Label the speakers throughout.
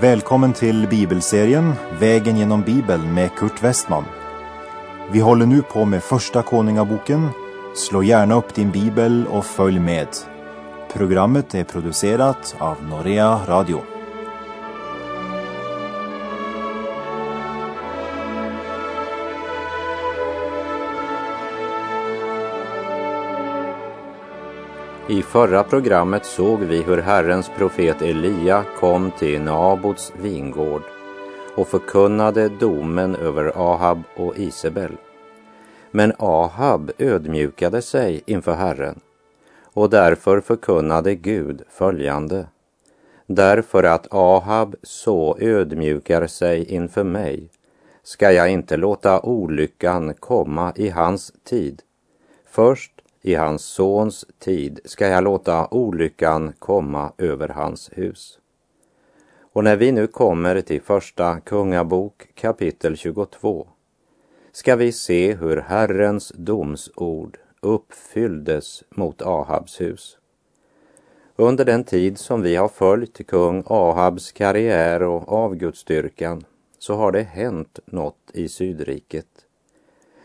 Speaker 1: Välkommen till bibelserien Vägen genom Bibeln med Kurt Westman. Vi håller nu på med Första Konungaboken. Slå gärna upp din bibel och följ med. Programmet är producerat av Norea Radio.
Speaker 2: I förra programmet såg vi hur Herrens profet Elia kom till Nabots vingård och förkunnade domen över Ahab och Isabel. Men Ahab ödmjukade sig inför Herren och därför förkunnade Gud följande. Därför att Ahab så ödmjukar sig inför mig ska jag inte låta olyckan komma i hans tid. Först i hans sons tid ska jag låta olyckan komma över hans hus. Och när vi nu kommer till första Kungabok kapitel 22 ska vi se hur Herrens domsord uppfylldes mot Ahabs hus. Under den tid som vi har följt kung Ahabs karriär och avgudsdyrkan så har det hänt något i Sydriket.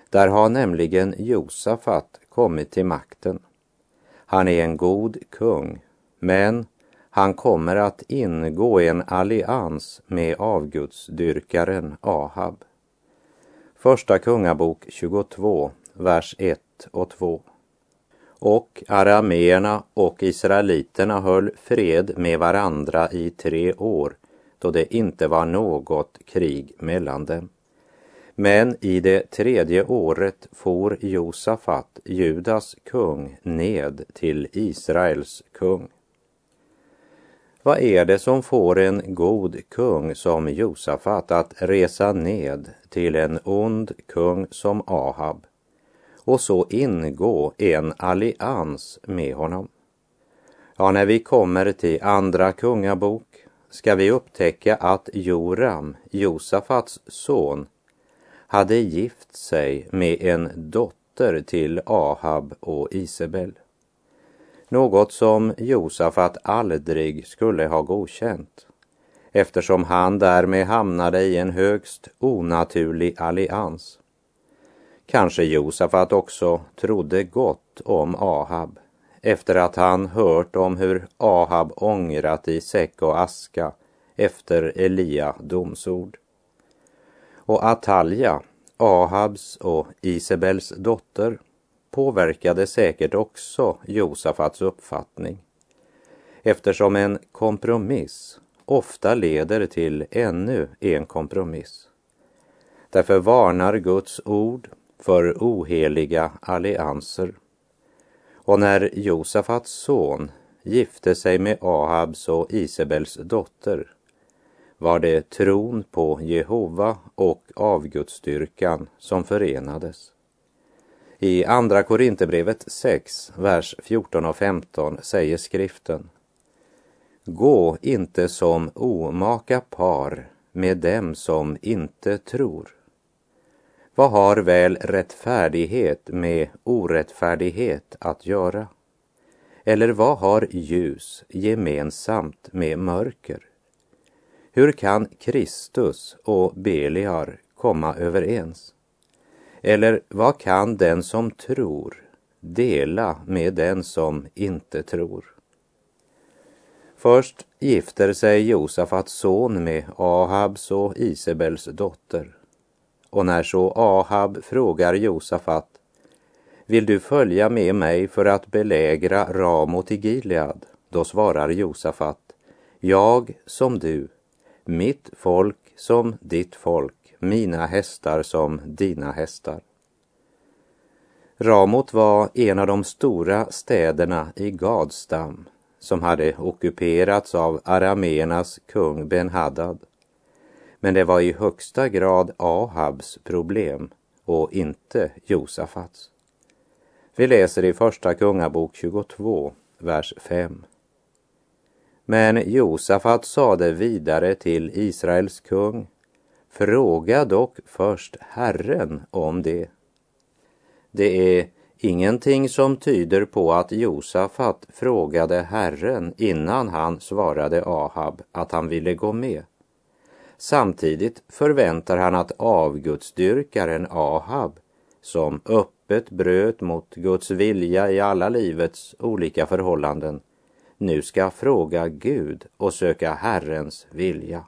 Speaker 2: Där har nämligen Josafat kommit till makten. Han är en god kung, men han kommer att ingå en allians med avgudsdyrkaren Ahab. Första Kungabok 22, vers 1 och 2. Och arameerna och israeliterna höll fred med varandra i tre år då det inte var något krig mellan dem. Men i det tredje året for Josafat, Judas kung, ned till Israels kung. Vad är det som får en god kung som Josafat att resa ned till en ond kung som Ahab och så ingå en allians med honom? Ja, när vi kommer till Andra Kungabok ska vi upptäcka att Joram, Josafats son, hade gift sig med en dotter till Ahab och Isabel. Något som Josafat aldrig skulle ha godkänt eftersom han därmed hamnade i en högst onaturlig allians. Kanske Josafat också trodde gott om Ahab efter att han hört om hur Ahab ångrat i säck och aska efter Elia domsord. Och Atalja, Ahabs och Isabels dotter, påverkade säkert också Josafats uppfattning eftersom en kompromiss ofta leder till ännu en kompromiss. Därför varnar Guds ord för oheliga allianser. Och när Josafats son gifte sig med Ahabs och Isabels dotter var det tron på Jehova och avgudsstyrkan som förenades. I Andra Korinthierbrevet 6, vers 14 och 15 säger skriften Gå inte som omaka par med dem som inte tror. Vad har väl rättfärdighet med orättfärdighet att göra? Eller vad har ljus gemensamt med mörker? Hur kan Kristus och Beliar komma överens? Eller vad kan den som tror dela med den som inte tror? Först gifter sig Josafats son med Ahabs och Isabels dotter. Och när så Ahab frågar Josafat, vill du följa med mig för att belägra Ramot i Gilead? Då svarar Josafat, jag som du, mitt folk som ditt folk, mina hästar som dina hästar. Ramot var en av de stora städerna i Gadstam som hade ockuperats av arameernas kung Ben-Hadad. Men det var i högsta grad Ahabs problem och inte Josafats. Vi läser i Första Kungabok 22, vers 5. Men Josafat sade vidare till Israels kung, fråga dock först Herren om det. Det är ingenting som tyder på att Josafat frågade Herren innan han svarade Ahab att han ville gå med. Samtidigt förväntar han att avgudsdyrkaren Ahab, som öppet bröt mot Guds vilja i alla livets olika förhållanden, nu ska fråga Gud och söka Herrens vilja.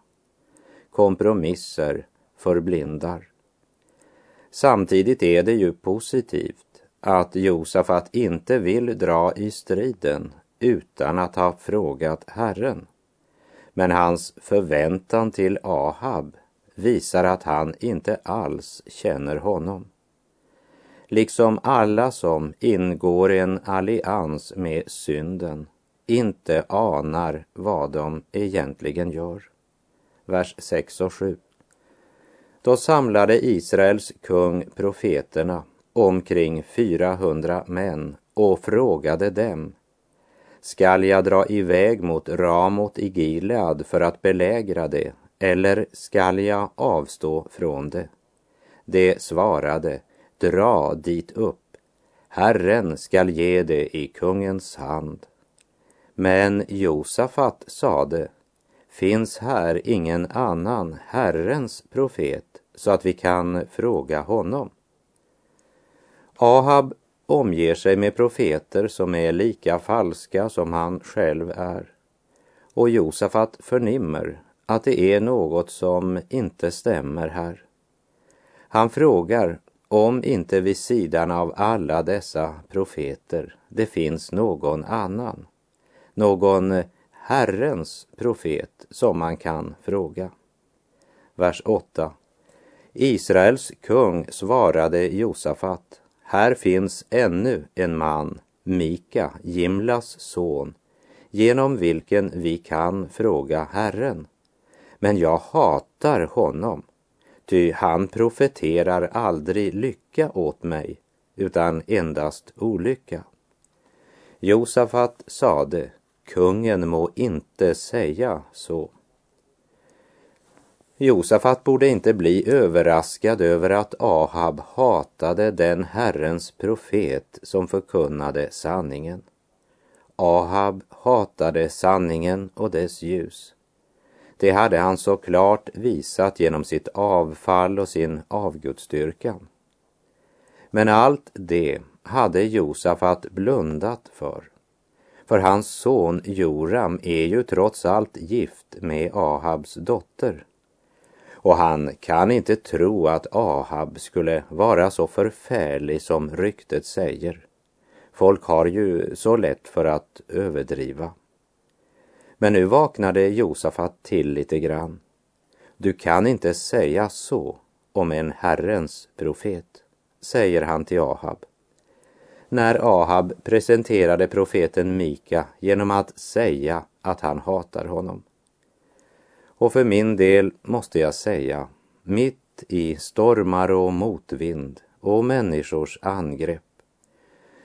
Speaker 2: Kompromisser förblindar. Samtidigt är det ju positivt att Josafat inte vill dra i striden utan att ha frågat Herren. Men hans förväntan till Ahab visar att han inte alls känner honom. Liksom alla som ingår en allians med synden inte anar vad de egentligen gör. Vers 6 och 7. Då samlade Israels kung profeterna, omkring 400 män, och frågade dem Skall jag dra iväg mot Ramot i Gilead för att belägra det, eller skall jag avstå från det? Det svarade, dra dit upp. Herren skall ge det i kungens hand. Men Josafat sade, finns här ingen annan Herrens profet så att vi kan fråga honom? Ahab omger sig med profeter som är lika falska som han själv är. Och Josafat förnimmer att det är något som inte stämmer här. Han frågar om inte vid sidan av alla dessa profeter det finns någon annan, någon Herrens profet som man kan fråga. Vers 8. Israels kung svarade Josafat här finns ännu en man, Mika, Jimlas son, genom vilken vi kan fråga Herren. Men jag hatar honom, ty han profeterar aldrig lycka åt mig, utan endast olycka. Josafat sade, kungen må inte säga så. Josafat borde inte bli överraskad över att Ahab hatade den Herrens profet som förkunnade sanningen. Ahab hatade sanningen och dess ljus. Det hade han så klart visat genom sitt avfall och sin avgudsdyrkan. Men allt det hade Josafat blundat för. För hans son Joram är ju trots allt gift med Ahabs dotter och han kan inte tro att Ahab skulle vara så förfärlig som ryktet säger. Folk har ju så lätt för att överdriva. Men nu vaknade Josafat till lite grann. Du kan inte säga så om en Herrens profet, säger han till Ahab. När Ahab presenterade profeten Mika genom att säga att han hatar honom. Och för min del måste jag säga, mitt i stormar och motvind och människors angrepp,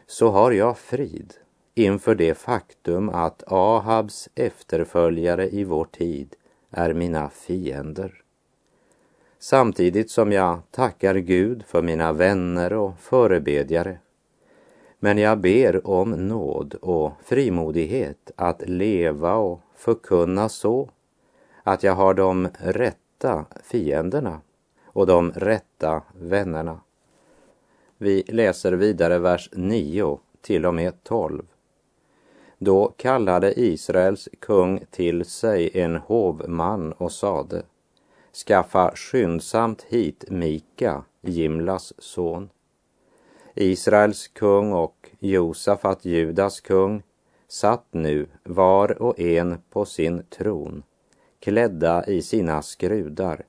Speaker 2: så har jag frid inför det faktum att Ahabs efterföljare i vår tid är mina fiender. Samtidigt som jag tackar Gud för mina vänner och förebedjare. Men jag ber om nåd och frimodighet att leva och förkunna så att jag har de rätta fienderna och de rätta vännerna. Vi läser vidare vers 9 till och med 12. Då kallade Israels kung till sig en hovman och sade Skaffa skyndsamt hit Mika, Jimlas son. Israels kung och Josafat, Judas kung, satt nu var och en på sin tron klädda i sina skrudar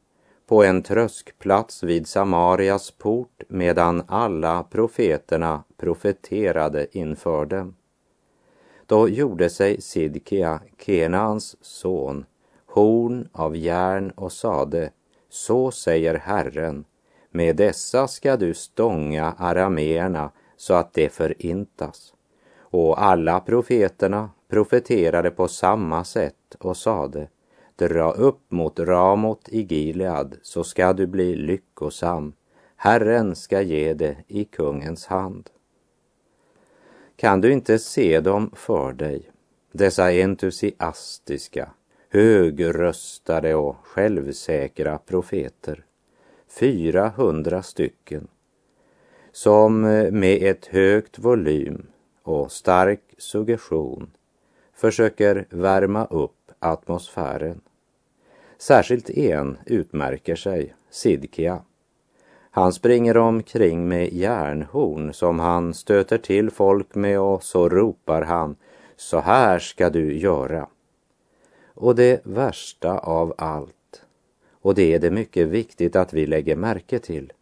Speaker 2: på en tröskplats vid Samarias port medan alla profeterna profeterade inför dem. Då gjorde sig Sidkia, Kenans son, horn av järn och sade, så säger Herren, med dessa ska du stånga arameerna så att de förintas. Och alla profeterna profeterade på samma sätt och sade, dra upp mot Ramot i Gilead så ska du bli lyckosam. Herren ska ge det i kungens hand. Kan du inte se dem för dig, dessa entusiastiska, högröstade och självsäkra profeter, 400 stycken, som eh, med ett högt volym och stark suggestion försöker värma upp atmosfären. Särskilt en utmärker sig, Sidkia. Han springer omkring med järnhorn som han stöter till folk med och så ropar han, så här ska du göra. Och det värsta av allt, och det är det mycket viktigt att vi lägger märke till,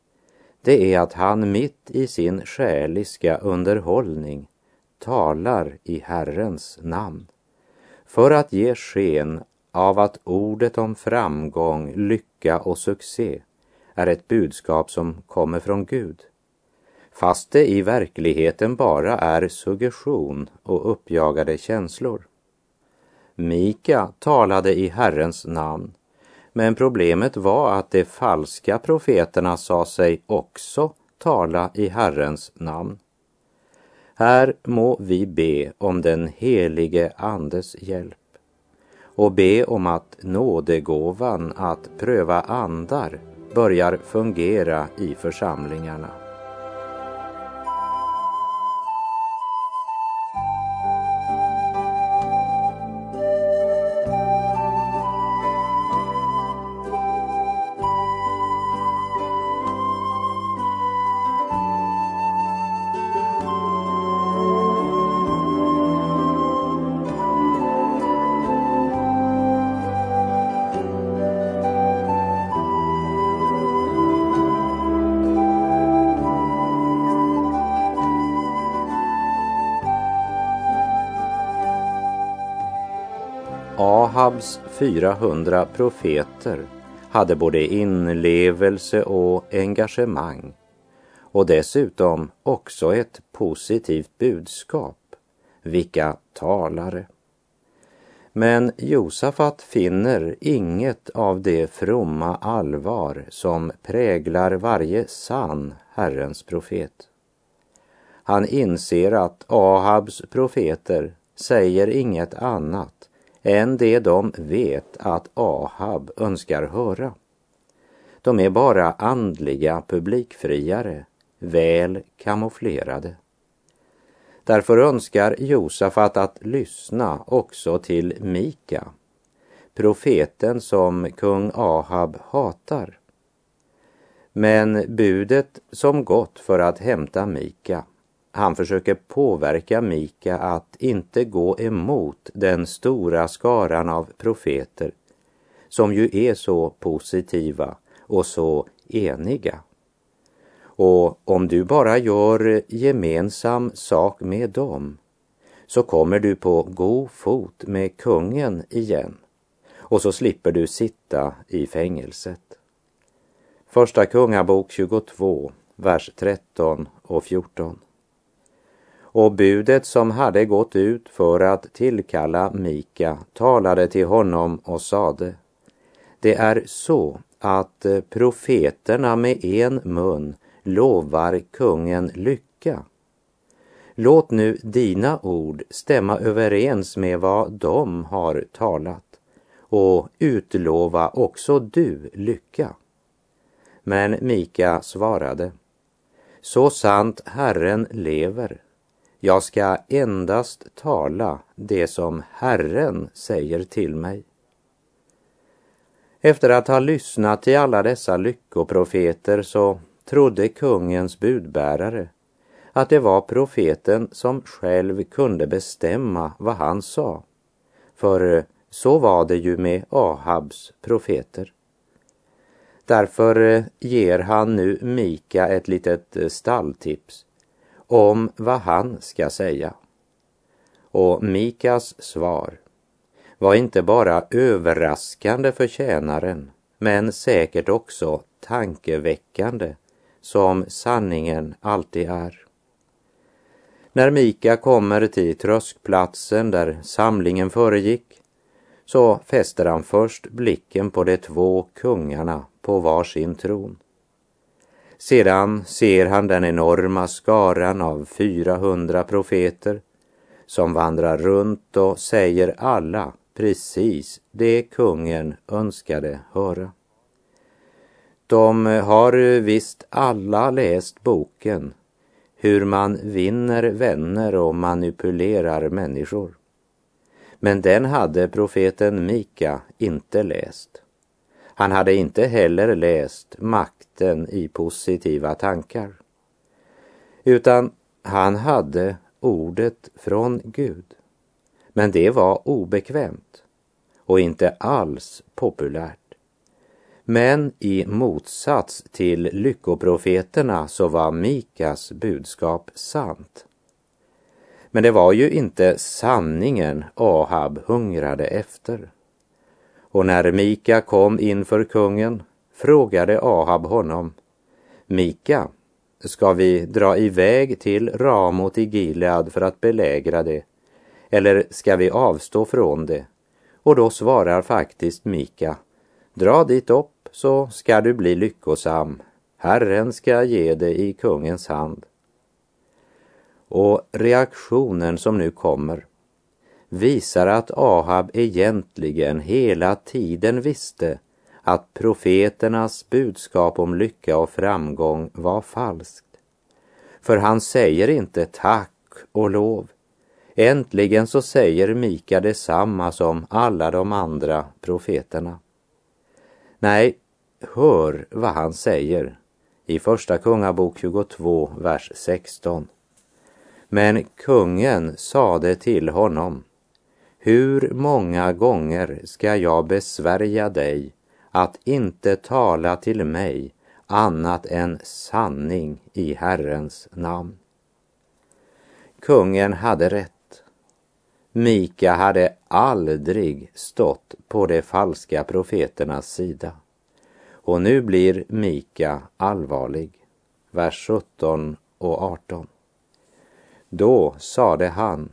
Speaker 2: det är att han mitt i sin själiska underhållning talar i Herrens namn för att ge sken av att ordet om framgång, lycka och succé är ett budskap som kommer från Gud. Fast det i verkligheten bara är suggestion och uppjagade känslor. Mika talade i Herrens namn, men problemet var att de falska profeterna sa sig också tala i Herrens namn. Här må vi be om den helige Andes hjälp och be om att nådegåvan att pröva andar börjar fungera i församlingarna. Ahabs 400 profeter hade både inlevelse och engagemang och dessutom också ett positivt budskap. Vilka talare! Men Josafat finner inget av det fromma allvar som präglar varje sann Herrens profet. Han inser att Ahabs profeter säger inget annat än det de vet att Ahab önskar höra. De är bara andliga publikfriare, väl kamouflerade. Därför önskar Josafat att lyssna också till Mika, profeten som kung Ahab hatar. Men budet som gått för att hämta Mika han försöker påverka Mika att inte gå emot den stora skaran av profeter som ju är så positiva och så eniga. Och om du bara gör gemensam sak med dem så kommer du på god fot med kungen igen och så slipper du sitta i fängelset. Första Kungabok 22, vers 13 och 14 och budet som hade gått ut för att tillkalla Mika talade till honom och sade Det är så att eh, profeterna med en mun lovar kungen lycka. Låt nu dina ord stämma överens med vad de har talat och utlova också du lycka. Men Mika svarade Så sant Herren lever jag ska endast tala det som Herren säger till mig. Efter att ha lyssnat till alla dessa lyckoprofeter så trodde kungens budbärare att det var profeten som själv kunde bestämma vad han sa. För eh, så var det ju med Ahabs profeter. Därför eh, ger han nu Mika ett litet eh, stalltips om vad han ska säga. Och Mikas svar var inte bara överraskande för tjänaren, men säkert också tankeväckande, som sanningen alltid är. När Mika kommer till tröskplatsen där samlingen föregick så fäster han först blicken på de två kungarna på var sin tron. Sedan ser han den enorma skaran av 400 profeter som vandrar runt och säger alla precis det kungen önskade höra. De har visst alla läst boken hur man vinner vänner och manipulerar människor. Men den hade profeten Mika inte läst. Han hade inte heller läst Makt makten i positiva tankar. Utan han hade ordet från Gud. Men det var obekvämt och inte alls populärt. Men i motsats till lyckoprofeterna så var Mikas budskap sant. Men det var ju inte sanningen Ahab hungrade efter. Och när Mika kom inför kungen frågade Ahab honom Mika, ska vi dra iväg till Ramot i Gilead för att belägra det? Eller ska vi avstå från det? Och då svarar faktiskt Mika, dra dit upp så ska du bli lyckosam. Herren ska ge dig i kungens hand. Och reaktionen som nu kommer visar att Ahab egentligen hela tiden visste att profeternas budskap om lycka och framgång var falskt. För han säger inte tack och lov. Äntligen så säger Mika detsamma som alla de andra profeterna. Nej, hör vad han säger i Första Kungabok 22, vers 16. Men kungen sade till honom, hur många gånger ska jag besvärja dig att inte tala till mig annat än sanning i Herrens namn? Kungen hade rätt. Mika hade aldrig stått på de falska profeternas sida. Och nu blir Mika allvarlig. Vers 17 och 18. Då sade han,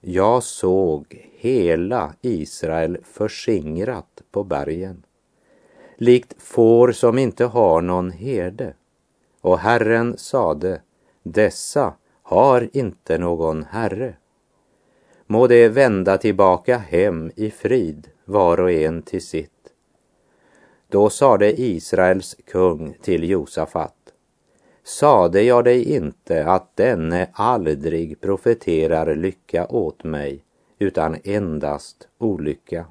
Speaker 2: jag såg hela Israel förskingrat på bergen, likt får som inte har någon herde. Och Herren sade, dessa har inte någon herre. Må de vända tillbaka hem i frid, var och en till sitt. Då sade Israels kung till Josafat, sade jag dig inte att denne aldrig profeterar lycka åt mig, utan endast olycka?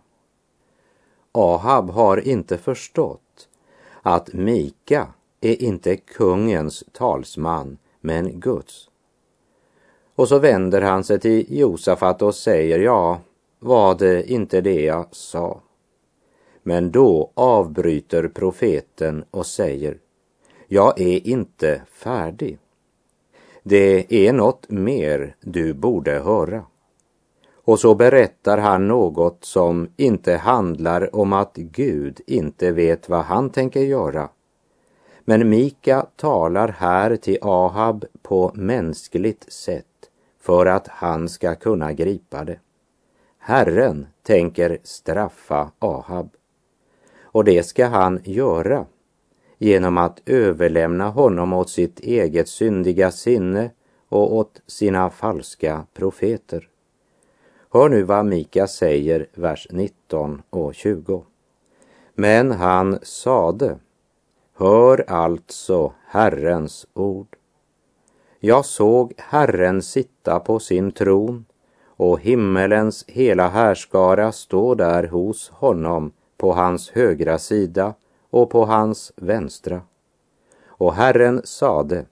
Speaker 2: Ahab har inte förstått att Mika är inte kungens talsman, men Guds. Och så vänder han sig till Josafat och säger, ja, var det inte det jag sa? Men då avbryter profeten och säger, jag är inte färdig. Det är något mer du borde höra. Och så berättar han något som inte handlar om att Gud inte vet vad han tänker göra. Men Mika talar här till Ahab på mänskligt sätt för att han ska kunna gripa det. Herren tänker straffa Ahab. Och det ska han göra genom att överlämna honom åt sitt eget syndiga sinne och åt sina falska profeter. Hör nu vad Mika säger, vers 19 och 20. Men han sade, hör alltså Herrens ord. Jag såg Herren sitta på sin tron och himmelens hela härskara stå där hos honom på hans högra sida och på hans vänstra. Och Herren sade,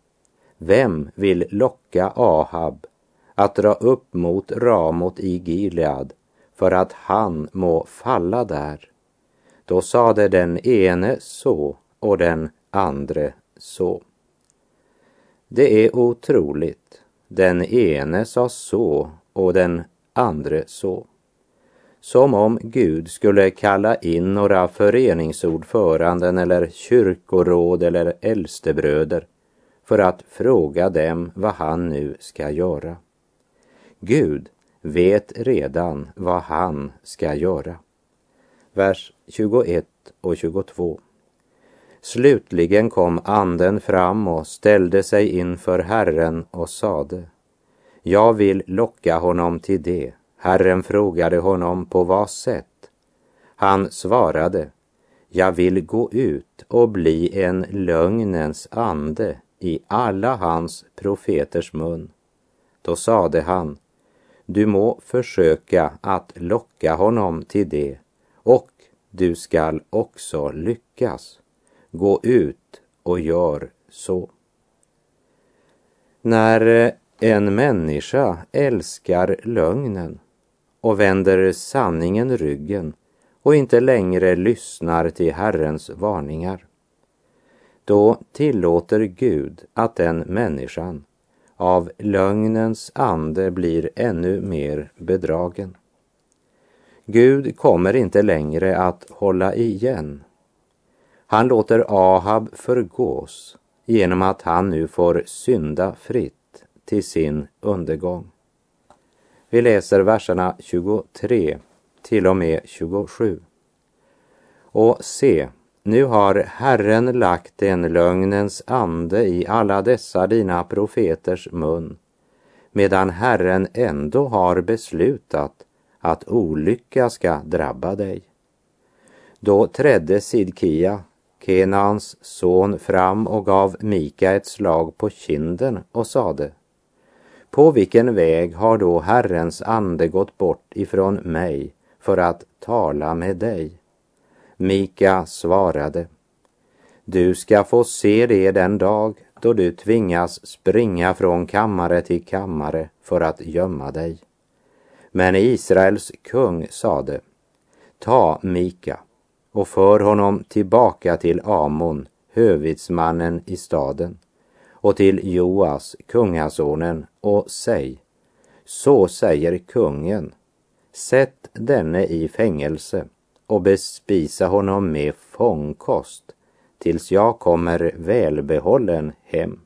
Speaker 2: vem vill locka Ahab att dra upp mot Ramot i Gilead för att han må falla där? Då sade den ene så och den andre så. Det är otroligt. Den ene sa så och den andre så som om Gud skulle kalla in några föreningsordföranden eller kyrkoråd eller äldstebröder för att fråga dem vad han nu ska göra. Gud vet redan vad han ska göra. Vers 21 och 22. Slutligen kom anden fram och ställde sig inför Herren och sade Jag vill locka honom till det Herren frågade honom på vad sätt. Han svarade, jag vill gå ut och bli en lögnens ande i alla hans profeters mun. Då sade han, du må försöka att locka honom till det och du skall också lyckas. Gå ut och gör så. När eh, en människa älskar lögnen och vänder sanningen ryggen och inte längre lyssnar till Herrens varningar, då tillåter Gud att den människan av lögnens ande blir ännu mer bedragen. Gud kommer inte längre att hålla igen. Han låter Ahab förgås genom att han nu får synda fritt till sin undergång. Vi läser verserna 23 till och med 27. Och se, nu har Herren lagt en lögnens ande i alla dessa dina profeters mun, medan Herren ändå har beslutat att olycka ska drabba dig. Då trädde Sidkia, Kenans son, fram och gav Mika ett slag på kinden och sade På vilken väg har då Herrens ande gått bort ifrån mig för att tala med dig? Mika svarade Du ska få se det den dag då du tvingas springa från kammare till kammare för att gömma dig. Men Israels kung sade, ta Mika och för honom tillbaka till Amon, hövitsmannen i staden, och till Joas, kungasonen, och säg, så säger kungen, sätt denne i fängelse och bespisa honom med fångkost tills jag kommer välbehållen hem.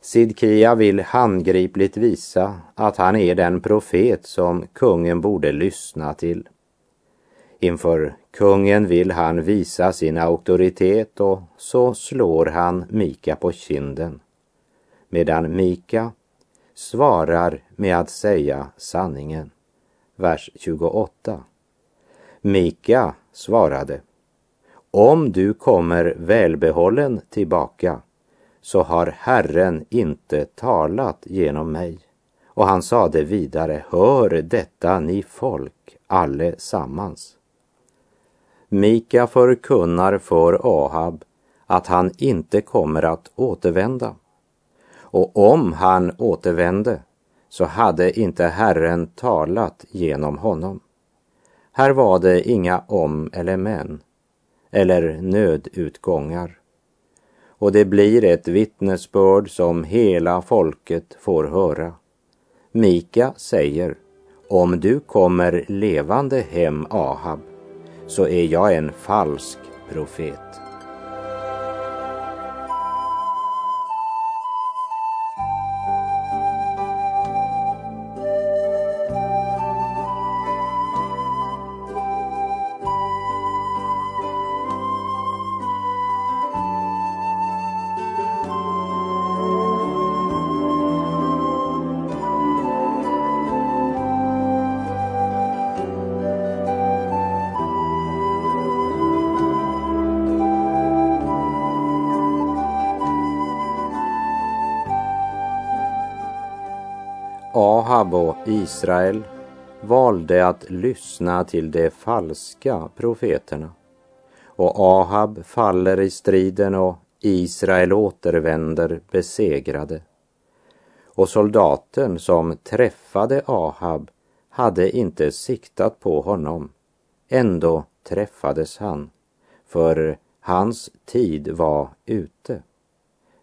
Speaker 2: Sidkia vill handgripligt visa att han är den profet som kungen borde lyssna till. Inför kungen vill han visa sin auktoritet och så slår han Mika på kinden. Medan Mika svarar med att säga sanningen. Vers 28. Mika svarade. Om du kommer välbehållen tillbaka så har Herren inte talat genom mig. Och han sade vidare, hör detta ni folk allesammans. Mika förkunnar för Ahab att han inte kommer att återvända. Och om han återvände så hade inte Herren talat genom honom. Här var det inga om eller men eller nödutgångar och det blir ett vittnesbörd som hela folket får höra. Mika säger, om du kommer levande hem Ahab, så är jag en falsk profet. Ahab och Israel valde att lyssna till de falska profeterna. Och Ahab faller i striden och Israel återvänder besegrade. Och soldaten som träffade Ahab hade inte siktat på honom. Ändå träffades han, för hans tid var ute.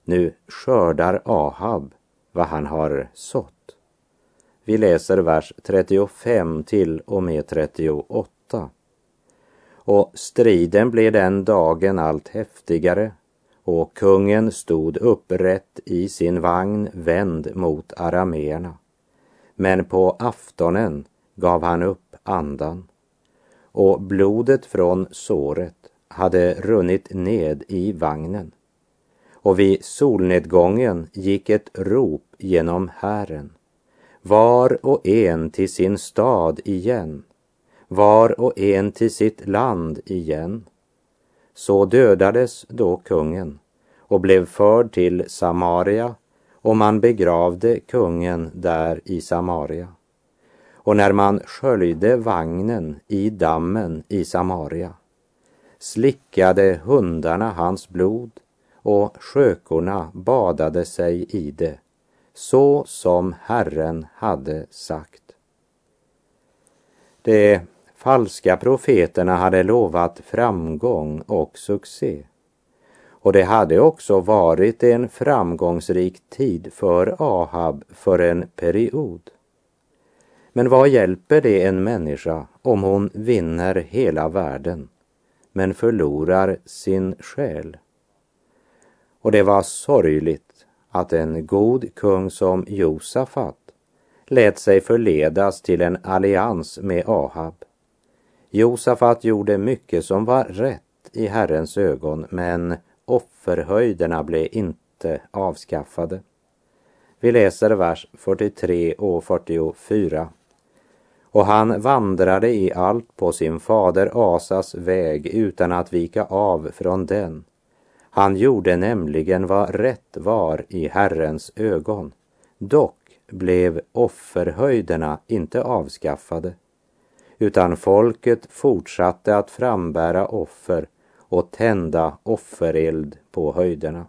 Speaker 2: Nu skördar Ahab vad han har sått. Vi läser vers 35 till och med 38. Och striden blev den dagen allt häftigare och kungen stod upprätt i sin vagn vänd mot arameerna. Men på aftonen gav han upp andan och blodet från såret hade runnit ned i vagnen. Och vid solnedgången gick ett rop genom hären var och en till sin stad igen, var och en till sitt land igen. Så dödades då kungen och blev förd till Samaria och man begravde kungen där i Samaria. Och när man sköljde vagnen i dammen i Samaria slickade hundarna hans blod och skökorna badade sig i det, så som Herren hade sagt. De falska profeterna hade lovat framgång och succé. Och det hade också varit en framgångsrik tid för Ahab för en period. Men vad hjälper det en människa om hon vinner hela världen men förlorar sin själ? Och det var sorgligt att en god kung som Josafat lät sig förledas till en allians med Ahab. Josafat gjorde mycket som var rätt i Herrens ögon, men offerhöjderna blev inte avskaffade. Vi läser vers 43 och 44. Och han vandrade i allt på sin fader Asas väg utan att vika av från den. Han gjorde nämligen vad rätt var i Herrens ögon. Dock blev offerhöjderna inte avskaffade, utan folket fortsatte att frambära offer och tända offereld på höjderna.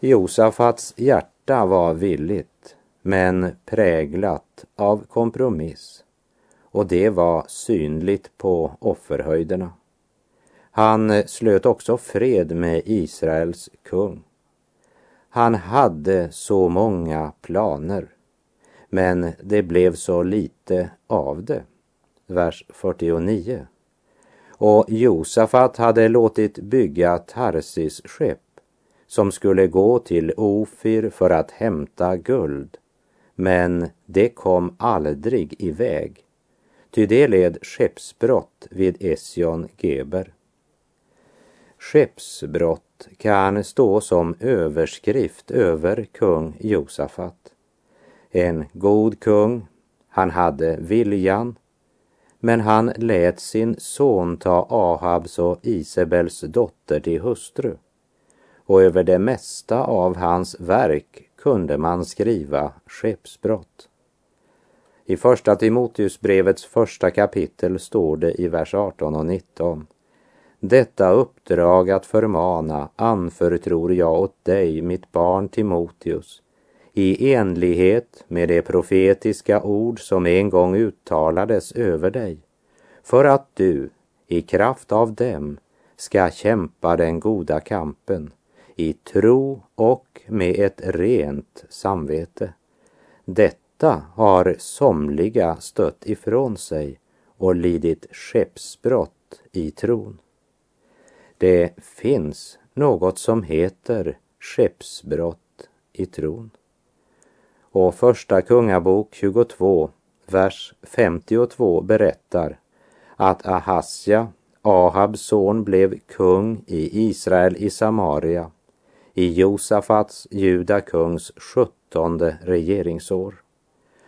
Speaker 2: Josafats hjärta var villigt, men präglat av kompromiss och det var synligt på offerhöjderna. Han eh, slöt också fred med Israels kung. Han hade så många planer, men det blev så lite av det. Vers 49. Och Josafat hade låtit bygga Tarsis skepp som skulle gå till Ofir för att hämta guld. Men det kom aldrig iväg, ty det led skeppsbrott vid Esion Geber. Skeppsbrott kan stå som överskrift över kung Josafat. En god kung, han hade viljan, men han lät sin son ta Ahabs och Isabels dotter till hustru. Och över det mesta av hans verk kunde man skriva skeppsbrott. I första Timoteusbrevets första kapitel står det i vers 18 och 19. Detta uppdrag att förmana anförtror jag åt dig, mitt barn Timoteus, i enlighet med det profetiska ord som en gång uttalades över dig, för att du i kraft av dem ska kämpa den goda kampen i tro och med ett rent samvete. Detta har somliga stött ifrån sig och lidit skeppsbrott i tron. Det finns något som heter skeppsbrott i tron. Och första Kungabok 22, vers 52 berättar att Ahasja, Ahabs son, blev kung i Israel i Samaria i Josafats, juda kungs, sjuttonde regeringsår.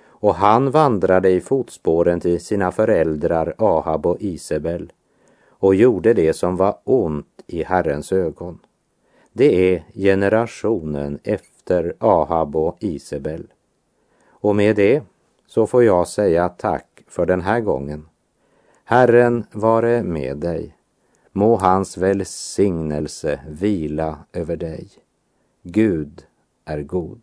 Speaker 2: Och han vandrade i fotspåren till sina föräldrar Ahab och Isabel och gjorde det som var ont i Herrens ögon. Det är generationen efter Ahab och Isabel. Och med det så får jag säga tack för den här gången. Herren vare med dig. Må hans välsignelse vila över dig. Gud är god.